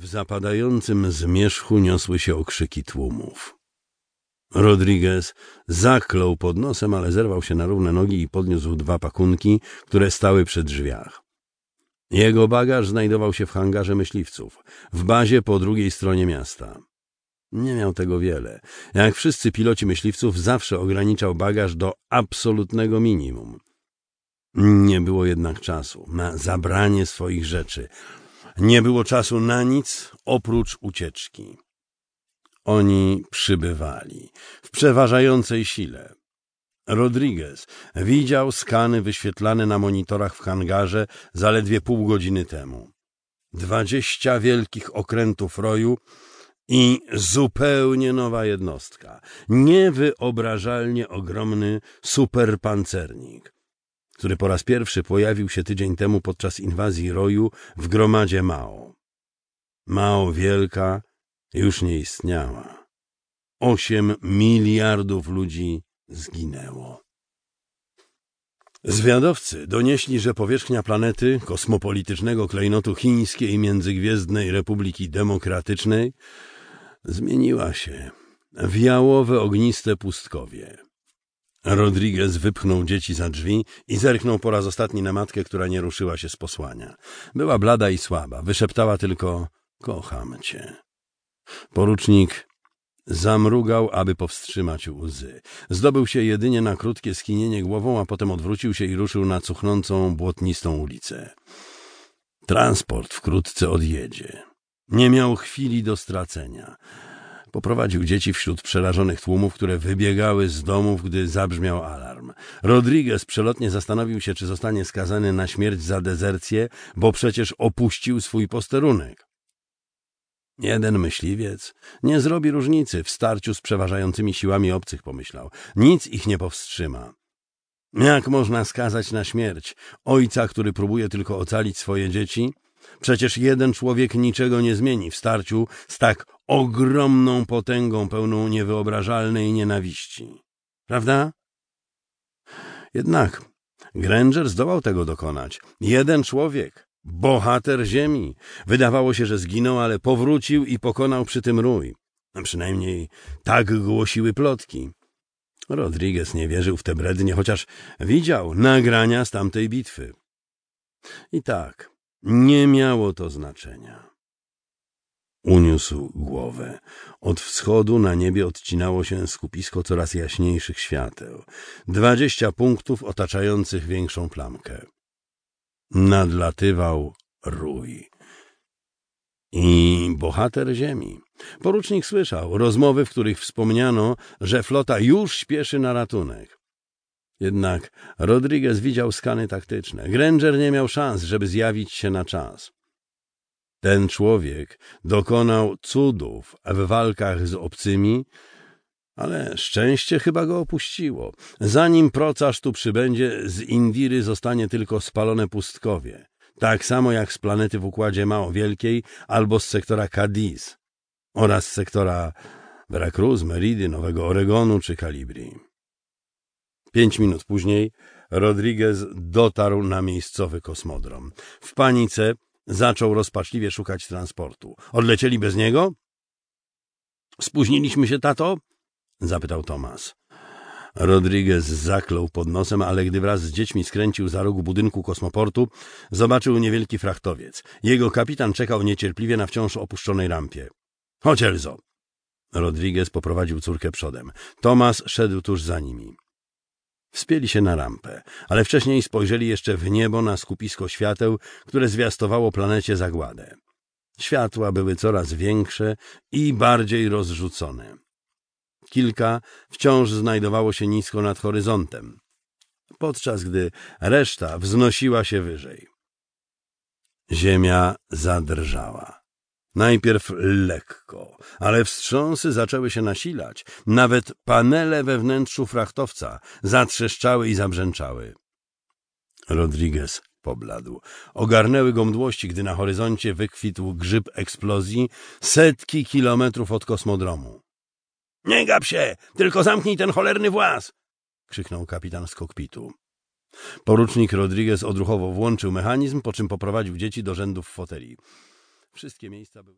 W zapadającym zmierzchu niosły się okrzyki tłumów. Rodriguez zaklął pod nosem, ale zerwał się na równe nogi i podniósł dwa pakunki, które stały przy drzwiach. Jego bagaż znajdował się w hangarze myśliwców, w bazie po drugiej stronie miasta. Nie miał tego wiele. Jak wszyscy piloci myśliwców, zawsze ograniczał bagaż do absolutnego minimum. Nie było jednak czasu na zabranie swoich rzeczy. Nie było czasu na nic oprócz ucieczki. Oni przybywali w przeważającej sile. Rodriguez widział skany wyświetlane na monitorach w hangarze zaledwie pół godziny temu. Dwadzieścia wielkich okrętów roju i zupełnie nowa jednostka. Niewyobrażalnie ogromny superpancernik, który po raz pierwszy pojawił się tydzień temu podczas inwazji roju w gromadzie Mao. Mao Wielka już nie istniała. Osiem miliardów ludzi zginęło. Zwiadowcy donieśli, że powierzchnia planety, kosmopolitycznego klejnotu chińskiej międzygwiezdnej Republiki Demokratycznej zmieniła się w jałowe, ogniste pustkowie. Rodriguez wypchnął dzieci za drzwi i zerknął po raz ostatni na matkę, która nie ruszyła się z posłania. Była blada i słaba, wyszeptała tylko — kocham cię. Porucznik zamrugał, aby powstrzymać łzy. Zdobył się jedynie na krótkie skinienie głową, a potem odwrócił się i ruszył na cuchnącą, błotnistą ulicę. Transport wkrótce odjedzie. Nie miał chwili do stracenia. Poprowadził dzieci wśród przerażonych tłumów, które wybiegały z domów, gdy zabrzmiał alarm. Rodriguez przelotnie zastanowił się, czy zostanie skazany na śmierć za dezercję, bo przecież opuścił swój posterunek. Jeden myśliwiec nie zrobi różnicy w starciu z przeważającymi siłami obcych, pomyślał. Nic ich nie powstrzyma. Jak można skazać na śmierć ojca, który próbuje tylko ocalić swoje dzieci? Przecież jeden człowiek niczego nie zmieni w starciu z tak ogromną potęgą pełną niewyobrażalnej nienawiści. Prawda? Jednak Granger zdołał tego dokonać. Jeden człowiek, bohater ziemi. Wydawało się, że zginął, ale powrócił i pokonał przy tym rój. Przynajmniej tak głosiły plotki. Rodriguez nie wierzył w te brednie, chociaż widział nagrania z tamtej bitwy. I tak, nie miało to znaczenia. Uniósł głowę. Od wschodu na niebie odcinało się skupisko coraz jaśniejszych świateł. Dwadzieścia punktów otaczających większą plamkę. Nadlatywał rój. I bohater ziemi. Porucznik słyszał rozmowy, w których wspomniano, że flota już śpieszy na ratunek. Jednak Rodriguez widział skany taktyczne. Granger nie miał szans, żeby zjawić się na czas. Ten człowiek dokonał cudów w walkach z obcymi, ale szczęście chyba go opuściło. Zanim procarz tu przybędzie, z Indiry zostanie tylko spalone pustkowie. Tak samo jak z planety w Układzie Mao Wielkiej albo z sektora Cadiz oraz z sektora Veracruz, Meridy, Nowego Oregonu czy Kalibrii. Pięć minut później Rodriguez dotarł na miejscowy kosmodrom. W panice zaczął rozpaczliwie szukać transportu. Odlecieli bez niego? Spóźniliśmy się, tato? zapytał Tomas. Rodriguez zaklął pod nosem, ale gdy wraz z dziećmi skręcił za rogu budynku kosmoportu, zobaczył niewielki frachtowiec. Jego kapitan czekał niecierpliwie na wciąż opuszczonej rampie. — Chodź, Elzo! Rodriguez poprowadził córkę przodem. Tomas szedł tuż za nimi. Wspięli się na rampę, ale wcześniej spojrzeli jeszcze w niebo na skupisko świateł, które zwiastowało planecie zagładę. Światła były coraz większe i bardziej rozrzucone. Kilka wciąż znajdowało się nisko nad horyzontem, podczas gdy reszta wznosiła się wyżej. Ziemia zadrżała. Najpierw lekko, ale wstrząsy zaczęły się nasilać. Nawet panele we wnętrzu frachtowca zatrzeszczały i zabrzęczały. Rodriguez pobladł. Ogarnęły go mdłości, gdy na horyzoncie wykwitł grzyb eksplozji setki kilometrów od kosmodromu. — Nie gap się! Tylko zamknij ten cholerny włas! — krzyknął kapitan z kokpitu. Porucznik Rodriguez odruchowo włączył mechanizm, po czym poprowadził dzieci do rzędów foteli. Wszystkie miejsca były...